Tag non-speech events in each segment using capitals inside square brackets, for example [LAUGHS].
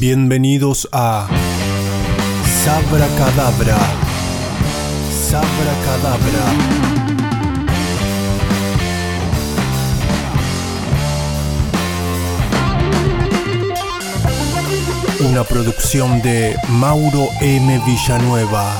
Bienvenidos a Sabra Cadabra. Sabra Cadabra. Una producción de Mauro M. Villanueva.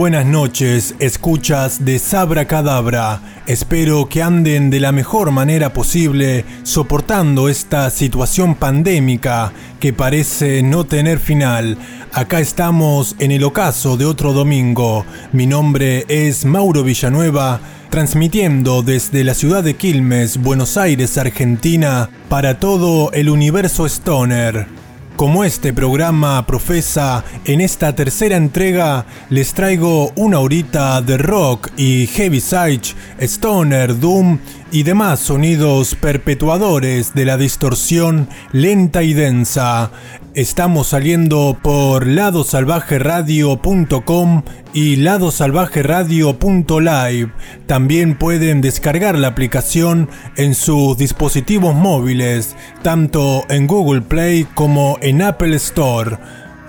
Buenas noches, escuchas de Sabra Cadabra. Espero que anden de la mejor manera posible soportando esta situación pandémica que parece no tener final. Acá estamos en el ocaso de otro domingo. Mi nombre es Mauro Villanueva, transmitiendo desde la ciudad de Quilmes, Buenos Aires, Argentina, para todo el universo Stoner. Como este programa profesa, en esta tercera entrega les traigo una horita de rock y heavy side, stoner, doom y demás sonidos perpetuadores de la distorsión lenta y densa. Estamos saliendo por ladosalvajeradio.com y ladosalvajeradio.live. También pueden descargar la aplicación en sus dispositivos móviles, tanto en Google Play como en Apple Store.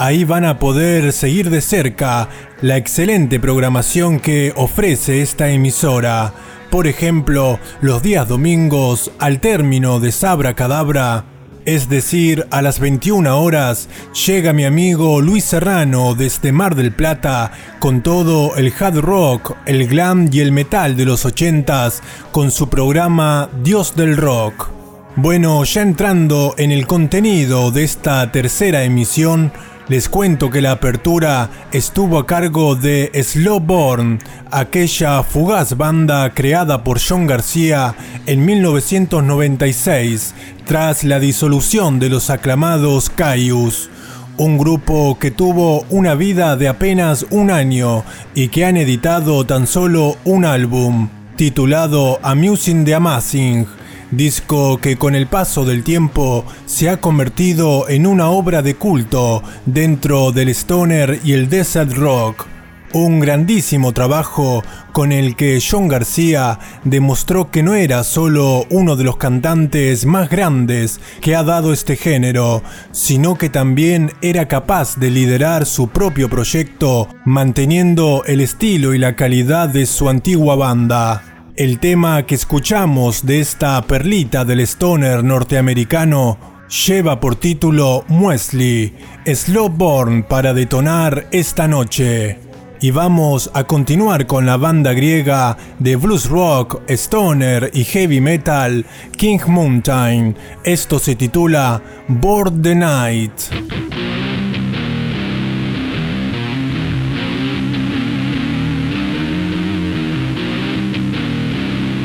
Ahí van a poder seguir de cerca la excelente programación que ofrece esta emisora. Por ejemplo, los días domingos, al término de Sabra Cadabra, es decir, a las 21 horas, llega mi amigo Luis Serrano desde Mar del Plata con todo el hard rock, el glam y el metal de los 80s con su programa Dios del Rock. Bueno, ya entrando en el contenido de esta tercera emisión, les cuento que la apertura estuvo a cargo de Slowborn, aquella fugaz banda creada por John García en 1996 tras la disolución de los aclamados Caius. Un grupo que tuvo una vida de apenas un año y que han editado tan solo un álbum, titulado Amusing the Amazing disco que con el paso del tiempo se ha convertido en una obra de culto dentro del stoner y el desert rock. Un grandísimo trabajo con el que John García demostró que no era solo uno de los cantantes más grandes que ha dado este género, sino que también era capaz de liderar su propio proyecto manteniendo el estilo y la calidad de su antigua banda. El tema que escuchamos de esta perlita del stoner norteamericano lleva por título Muesli, Slowborn para detonar esta noche. Y vamos a continuar con la banda griega de blues rock, stoner y heavy metal King Mountain. Esto se titula Board the Night.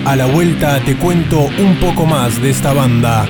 A la vuelta te cuento un poco más de esta banda.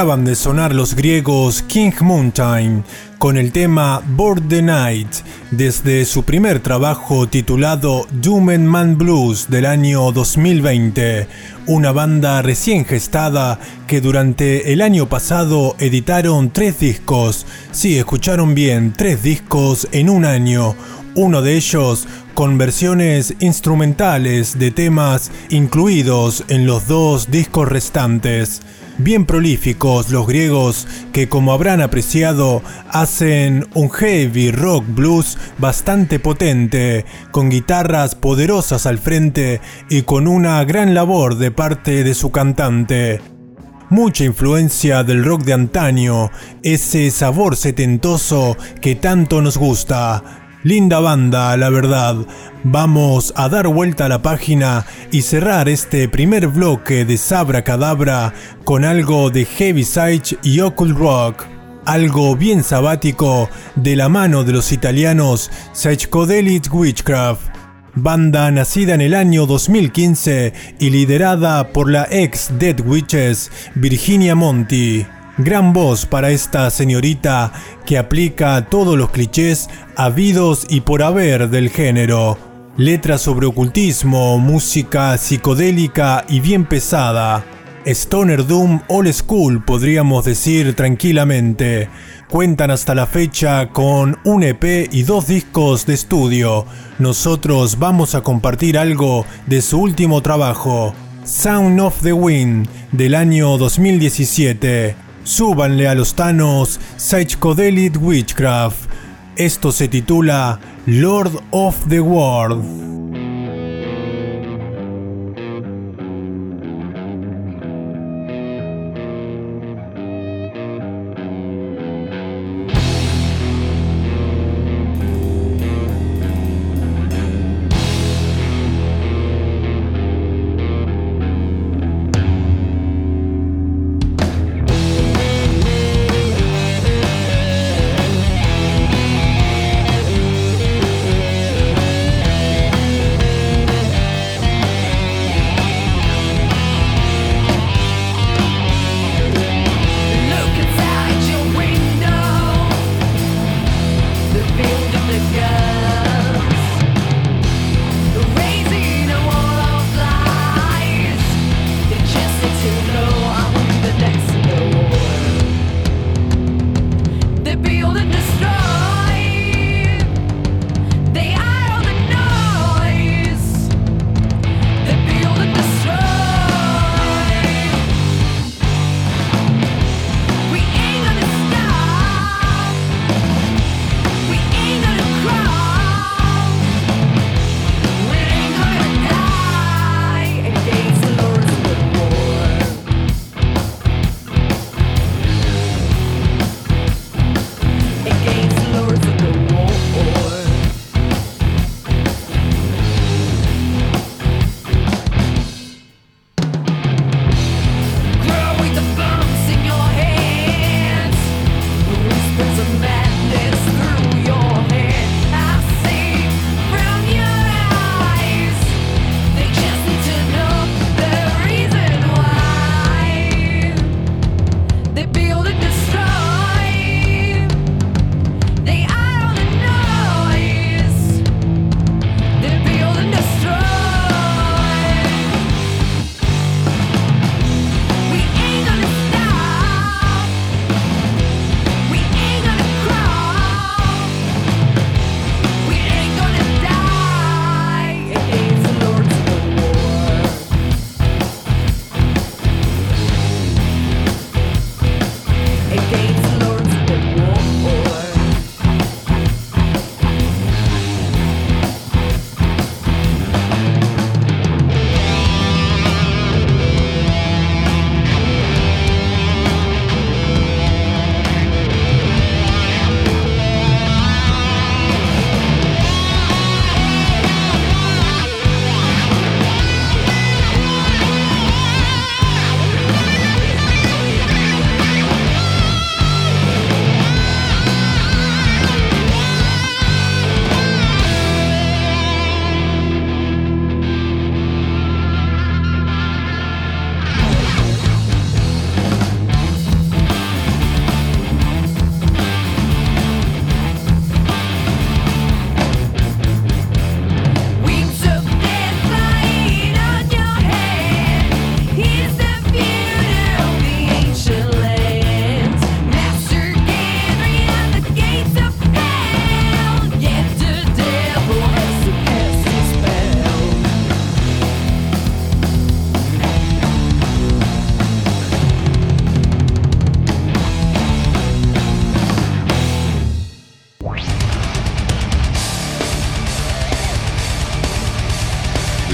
Acaban de sonar los griegos King Mountain con el tema Board the Night desde su primer trabajo titulado and Man Blues del año 2020, una banda recién gestada que durante el año pasado editaron tres discos, sí, escucharon bien, tres discos en un año, uno de ellos con versiones instrumentales de temas incluidos en los dos discos restantes bien prolíficos los griegos que como habrán apreciado hacen un heavy rock blues bastante potente, con guitarras poderosas al frente y con una gran labor de parte de su cantante. Mucha influencia del rock de antaño, ese sabor setentoso que tanto nos gusta. Linda banda, la verdad. Vamos a dar vuelta a la página y cerrar este primer bloque de Sabra Cadabra con algo de Heavy Side y Occult Rock. Algo bien sabático de la mano de los italianos Psychedelic Witchcraft. Banda nacida en el año 2015 y liderada por la ex Dead Witches Virginia Monti. Gran voz para esta señorita que aplica todos los clichés habidos y por haber del género. Letras sobre ocultismo, música psicodélica y bien pesada. Stoner Doom Old School podríamos decir tranquilamente. Cuentan hasta la fecha con un EP y dos discos de estudio. Nosotros vamos a compartir algo de su último trabajo, Sound of the Wind, del año 2017. Súbanle a los Thanos Psychedelic Witchcraft. Esto se titula Lord of the World.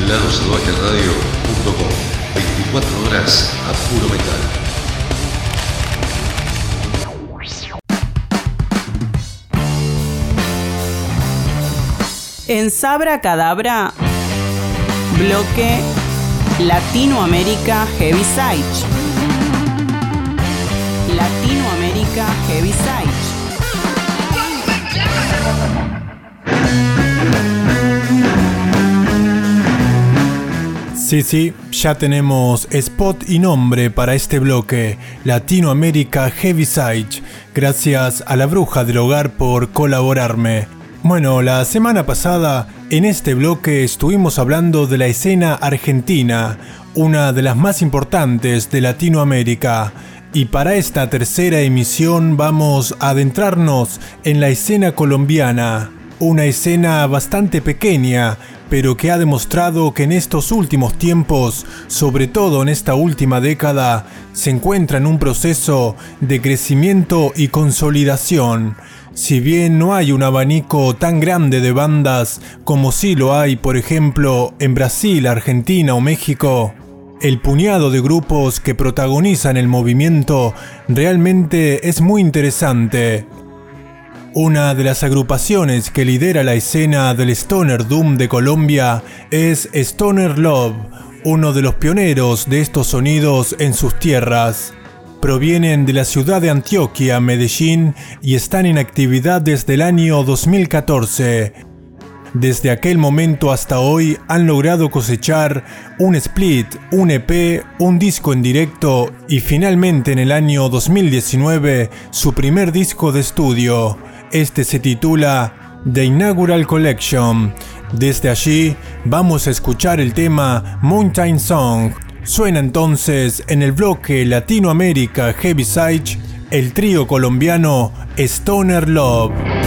Radio.com 24 horas a puro metal. En Sabra Cadabra, bloque Latinoamérica Heavy Side. Latinoamérica Heavy Side. Sí, sí, ya tenemos spot y nombre para este bloque, Latinoamérica Heaviside. Gracias a la bruja del hogar por colaborarme. Bueno, la semana pasada en este bloque estuvimos hablando de la escena argentina, una de las más importantes de Latinoamérica. Y para esta tercera emisión vamos a adentrarnos en la escena colombiana, una escena bastante pequeña, pero que ha demostrado que en estos últimos tiempos, sobre todo en esta última década, se encuentra en un proceso de crecimiento y consolidación. Si bien no hay un abanico tan grande de bandas como sí lo hay, por ejemplo, en Brasil, Argentina o México, el puñado de grupos que protagonizan el movimiento realmente es muy interesante. Una de las agrupaciones que lidera la escena del Stoner Doom de Colombia es Stoner Love, uno de los pioneros de estos sonidos en sus tierras. Provienen de la ciudad de Antioquia, Medellín, y están en actividad desde el año 2014. Desde aquel momento hasta hoy han logrado cosechar un split, un EP, un disco en directo y finalmente en el año 2019 su primer disco de estudio. Este se titula The Inaugural Collection. Desde allí vamos a escuchar el tema Mountain Song. Suena entonces en el bloque Latinoamérica Heavy Side el trío colombiano Stoner Love.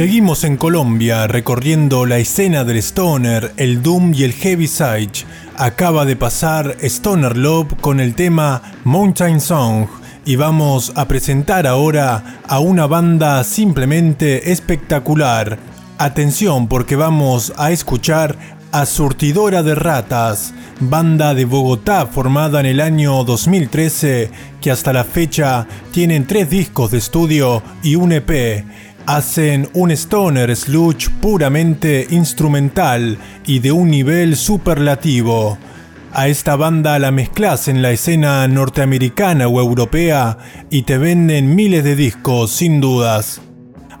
Seguimos en Colombia recorriendo la escena del Stoner, el Doom y el Heavy Sage. Acaba de pasar Stoner Love con el tema Mountain Song y vamos a presentar ahora a una banda simplemente espectacular. Atención porque vamos a escuchar a Surtidora de Ratas, banda de Bogotá formada en el año 2013 que hasta la fecha tienen tres discos de estudio y un EP. Hacen un stoner sludge puramente instrumental y de un nivel superlativo. A esta banda la mezclas en la escena norteamericana o europea y te venden miles de discos sin dudas.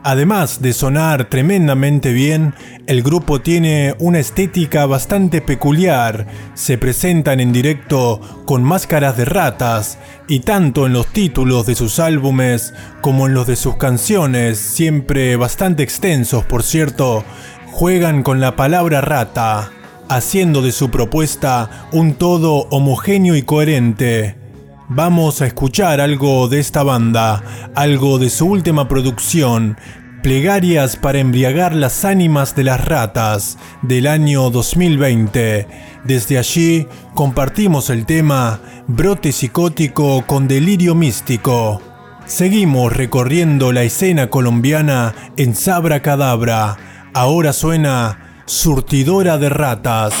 Además de sonar tremendamente bien, el grupo tiene una estética bastante peculiar, se presentan en directo con máscaras de ratas y tanto en los títulos de sus álbumes como en los de sus canciones, siempre bastante extensos por cierto, juegan con la palabra rata, haciendo de su propuesta un todo homogéneo y coherente. Vamos a escuchar algo de esta banda, algo de su última producción, Plegarias para embriagar las ánimas de las ratas del año 2020. Desde allí compartimos el tema Brote psicótico con delirio místico. Seguimos recorriendo la escena colombiana en Sabra Cadabra. Ahora suena Surtidora de Ratas.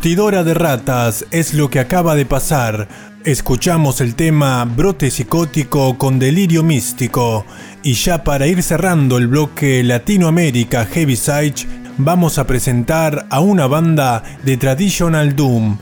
Surtidora de ratas es lo que acaba de pasar. Escuchamos el tema Brote psicótico con delirio místico. Y ya para ir cerrando el bloque Latinoamérica Heavy Side, vamos a presentar a una banda de Traditional Doom,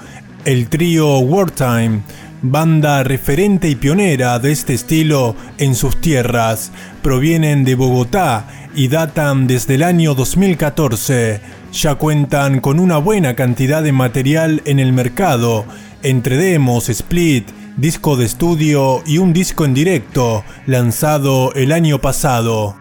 el trío Wartime, banda referente y pionera de este estilo en sus tierras. Provienen de Bogotá y datan desde el año 2014. Ya cuentan con una buena cantidad de material en el mercado, entre demos, split, disco de estudio y un disco en directo lanzado el año pasado.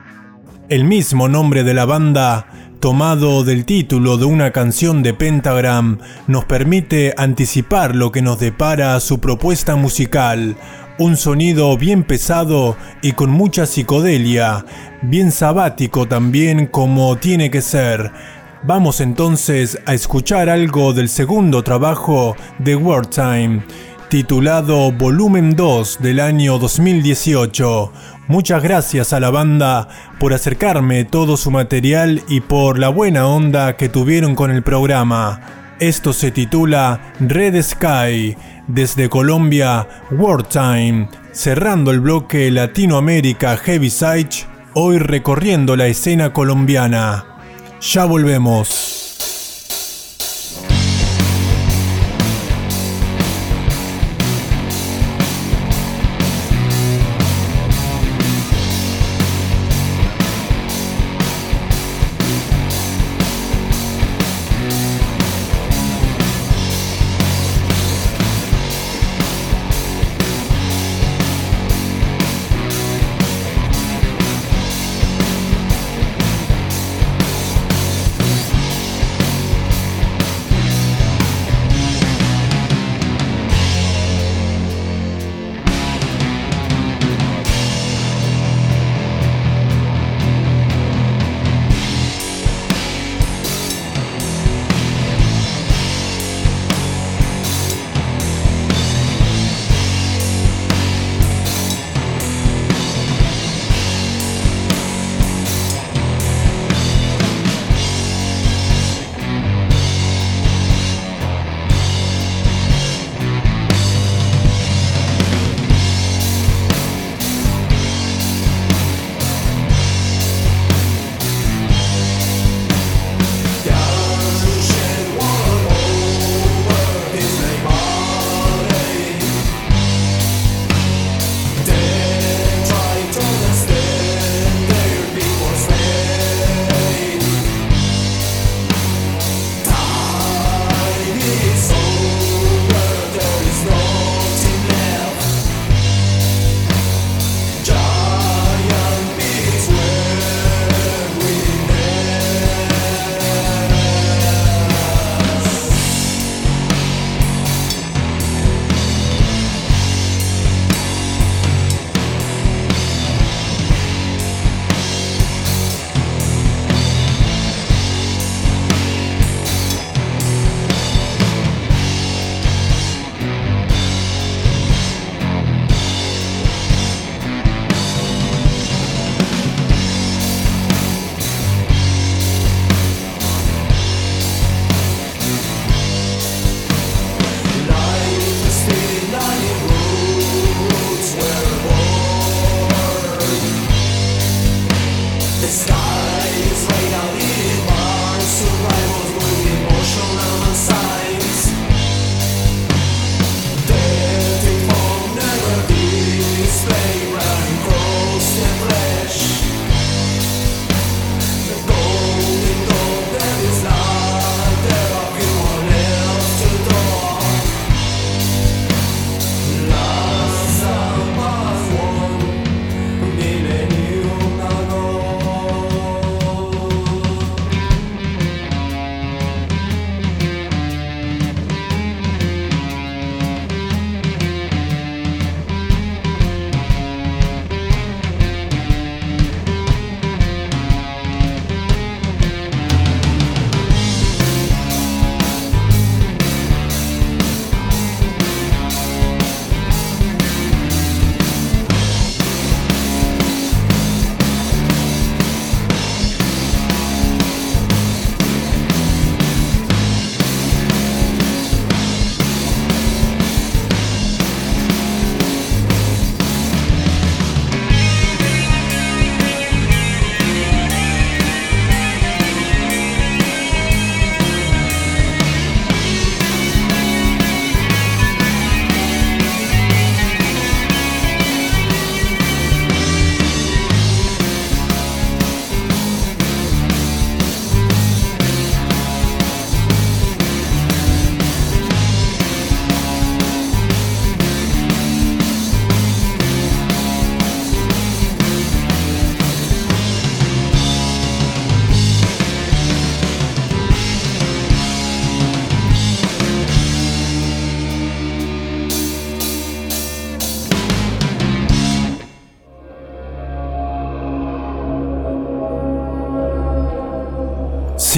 El mismo nombre de la banda, tomado del título de una canción de Pentagram, nos permite anticipar lo que nos depara su propuesta musical, un sonido bien pesado y con mucha psicodelia, bien sabático también como tiene que ser. Vamos entonces a escuchar algo del segundo trabajo de Wartime, titulado Volumen 2 del año 2018. Muchas gracias a la banda por acercarme todo su material y por la buena onda que tuvieron con el programa. Esto se titula Red Sky, desde Colombia, Wartime, cerrando el bloque Latinoamérica Heavy Side, hoy recorriendo la escena colombiana. Ya volvemos.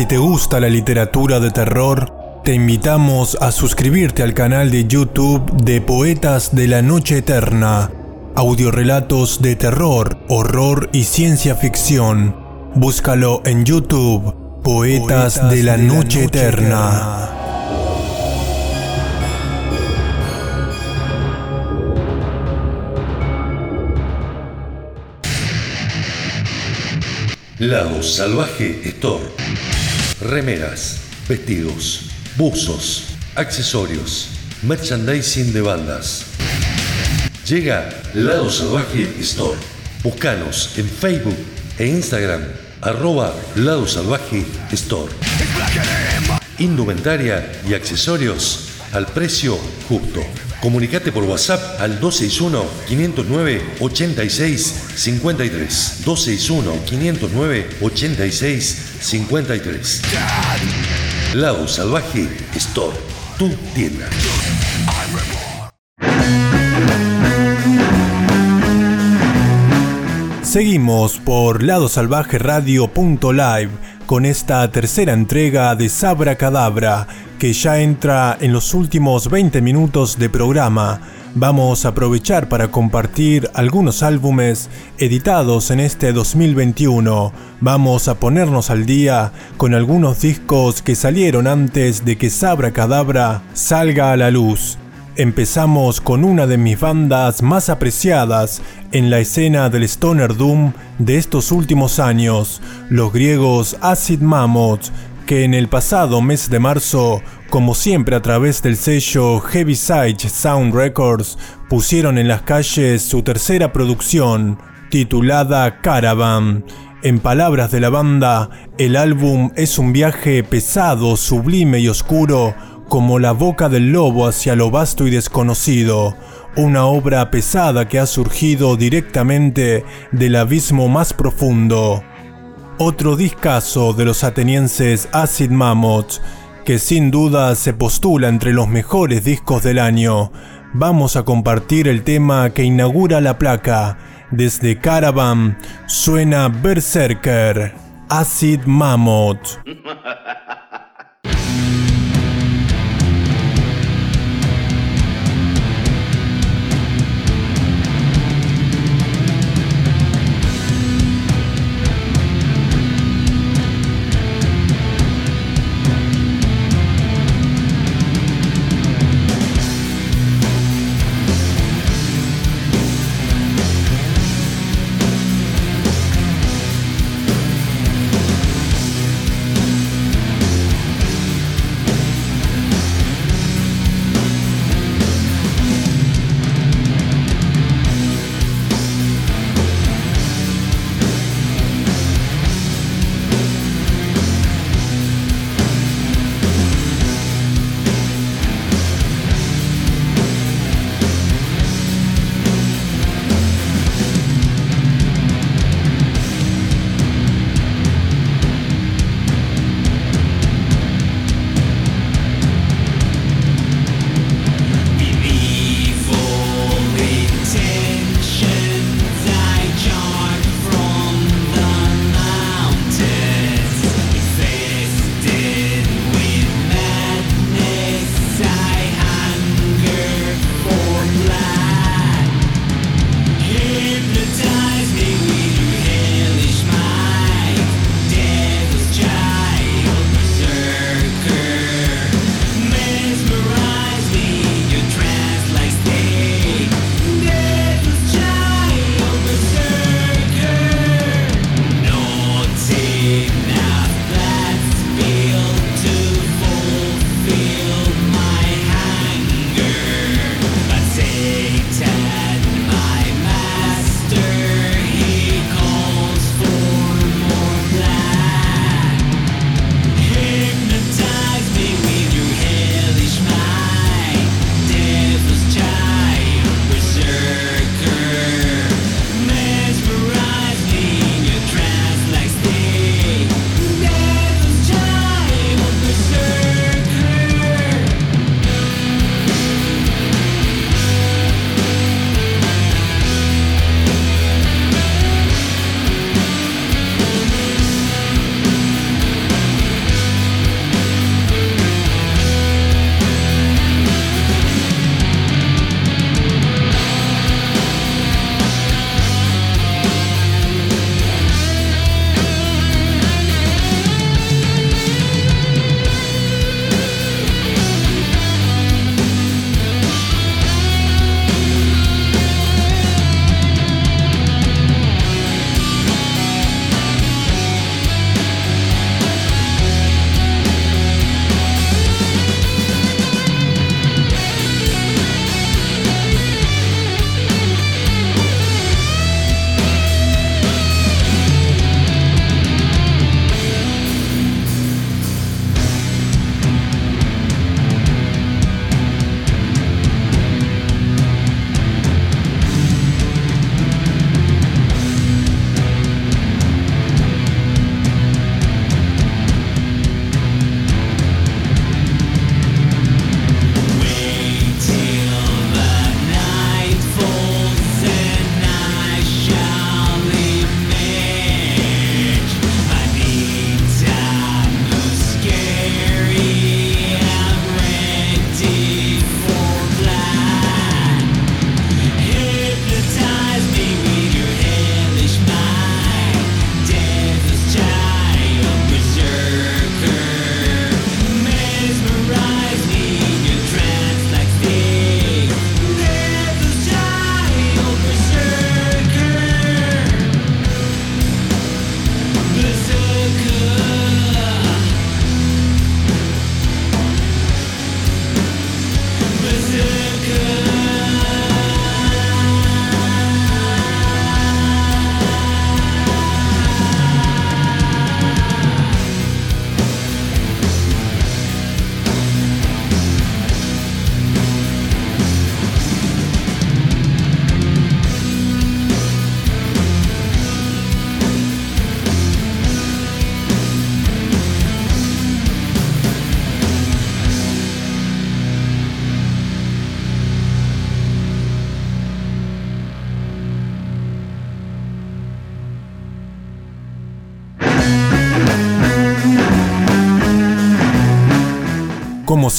Te gusta la literatura de terror, te invitamos a suscribirte al canal de YouTube de Poetas de la Noche Eterna, audiorelatos de terror, horror y ciencia ficción. Búscalo en YouTube, Poetas, de la Noche, Eterna. Lado Salvaje Store. Remeras, vestidos, buzos, accesorios, merchandising de bandas. Llega Lado Salvaje Store. Búscanos en Facebook e Instagram arroba Lado Salvaje Store. Indumentaria y accesorios al precio justo. Comunicate por WhatsApp al 261-509-8653. 261-509-8653. Lado Salvaje Store, tu tienda. Seguimos por ladosalvajeradio.live con esta tercera entrega de Sabra Cadabra que ya entra en los últimos 20 minutos de programa. Vamos a aprovechar para compartir algunos álbumes editados en este 2021. Vamos a ponernos al día con algunos discos que salieron antes de que Sabra Cadabra salga a la luz. Empezamos con una de mis bandas más apreciadas en la escena del Stoner Doom de estos últimos años, los griegos Acid Mammoth, que en el pasado mes de marzo, como siempre a través del sello Heaviside Sound Records, pusieron en las calles su tercera producción, titulada Caravan. En palabras de la banda, el álbum es un viaje pesado, sublime y oscuro como la boca del lobo hacia lo vasto y desconocido, una obra pesada que ha surgido directamente del abismo más profundo. Otro discazo de los atenienses Acid Mammoth, que sin duda se postula entre los mejores discos del año. Vamos a compartir el tema que inaugura la placa. Desde Caravan suena Berserker, Acid Mammoth. [LAUGHS]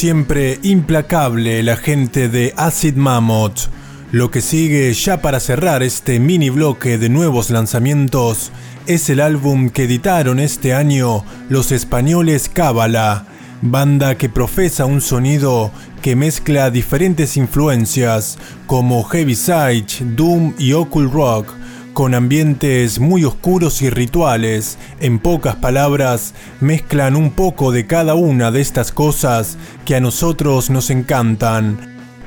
siempre, implacable la gente de Acid Mammoth. Lo que sigue ya para cerrar este mini bloque de nuevos lanzamientos es el álbum que editaron este año los españoles Cábala, banda que profesa un sonido que mezcla diferentes influencias como Heavy Side, Doom y Occult Rock, con ambientes muy oscuros y rituales. En pocas palabras, mezclan un poco de cada una de estas cosas que a nosotros nos encantan.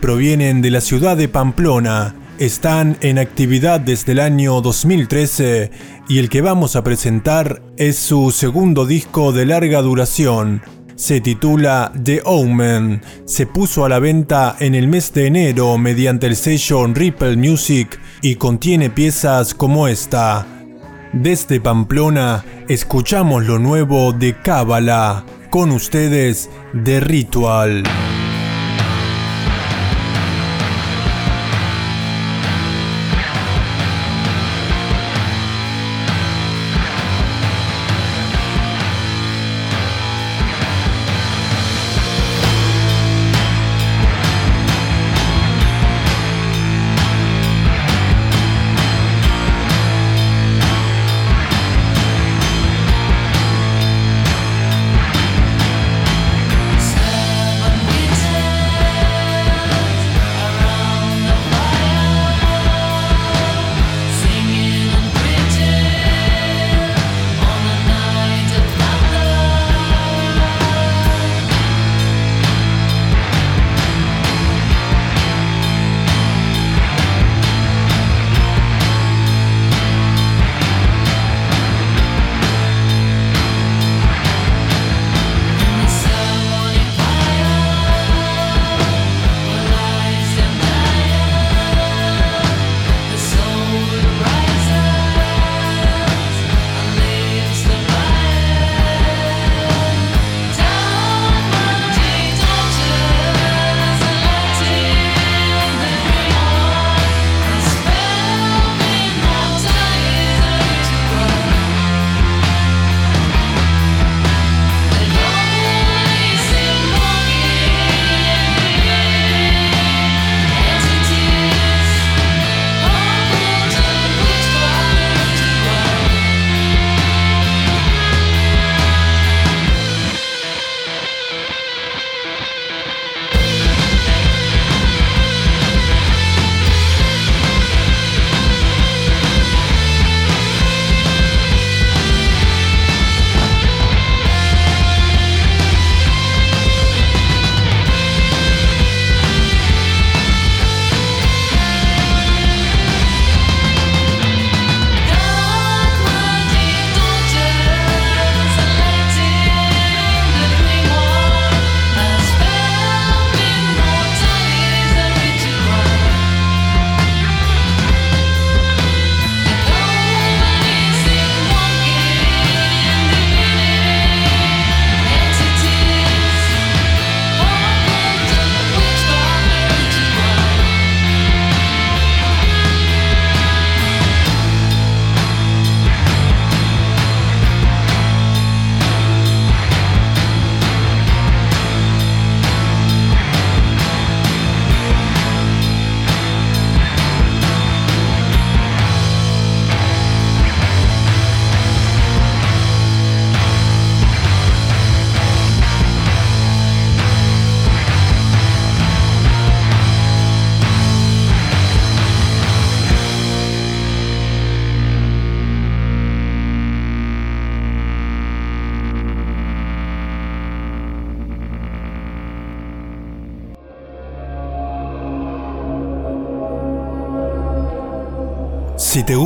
Provienen de la ciudad de Pamplona, están en actividad desde el año 2013 y el que vamos a presentar es su segundo disco de larga duración, se titula The Omen. Se puso a la venta en el mes de enero mediante el sello Ripple Music y contiene piezas como esta. Desde Pamplona escuchamos lo nuevo de Cábala. Con ustedes, The Ritual.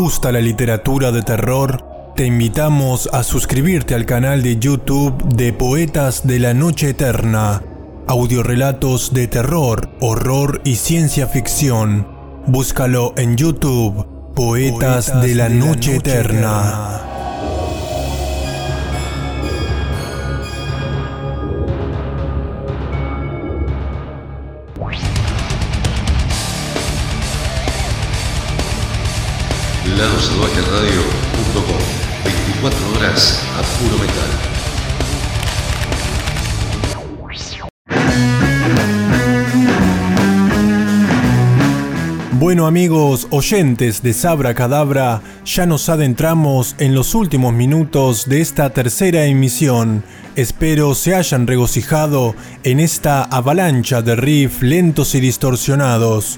Gusta la literatura de terror, te invitamos a suscribirte al canal de YouTube de Poetas de la Noche Eterna, audiorelatos de terror, horror y ciencia ficción. Búscalo en YouTube, Poetas, de, la Noche, Eterna. lado salvaje radio.com 24 horas a puro metal. Bueno amigos oyentes de Sabra Cadabra, ya nos adentramos en los últimos minutos de esta tercera emisión. Espero se hayan regocijado en esta avalancha de riff lentos y distorsionados.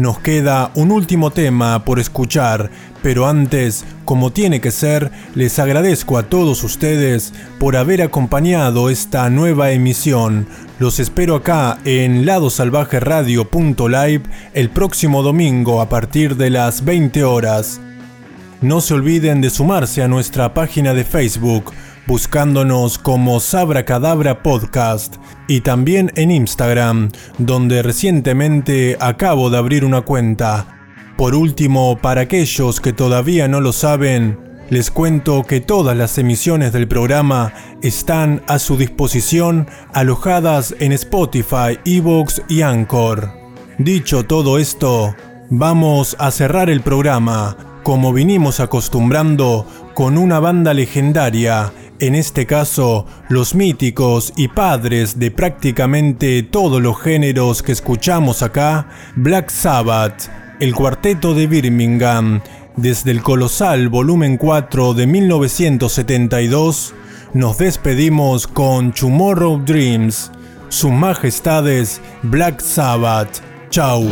Nos queda un último tema por escuchar, pero antes, como tiene que ser, les agradezco a todos ustedes por haber acompañado esta nueva emisión. Los espero acá en ladosalvajeradio.live el próximo domingo a partir de las 20 horas. No se olviden de sumarse a nuestra página de Facebook buscándonos como Sabra Cadabra Podcast y también en Instagram, donde recientemente acabo de abrir una cuenta. Por último, para aquellos que todavía no lo saben, les cuento que todas las emisiones del programa están a su disposición alojadas en Spotify, Evox y Anchor. Dicho todo esto, vamos a cerrar el programa, como vinimos acostumbrando, con una banda legendaria en este caso los míticos y padres de prácticamente todos los géneros que escuchamos acá, Black Sabbath, el cuarteto de Birmingham, desde el colosal volumen 4 de 1972, nos despedimos con Tomorrow Dreams, sus majestades Black Sabbath. Chau.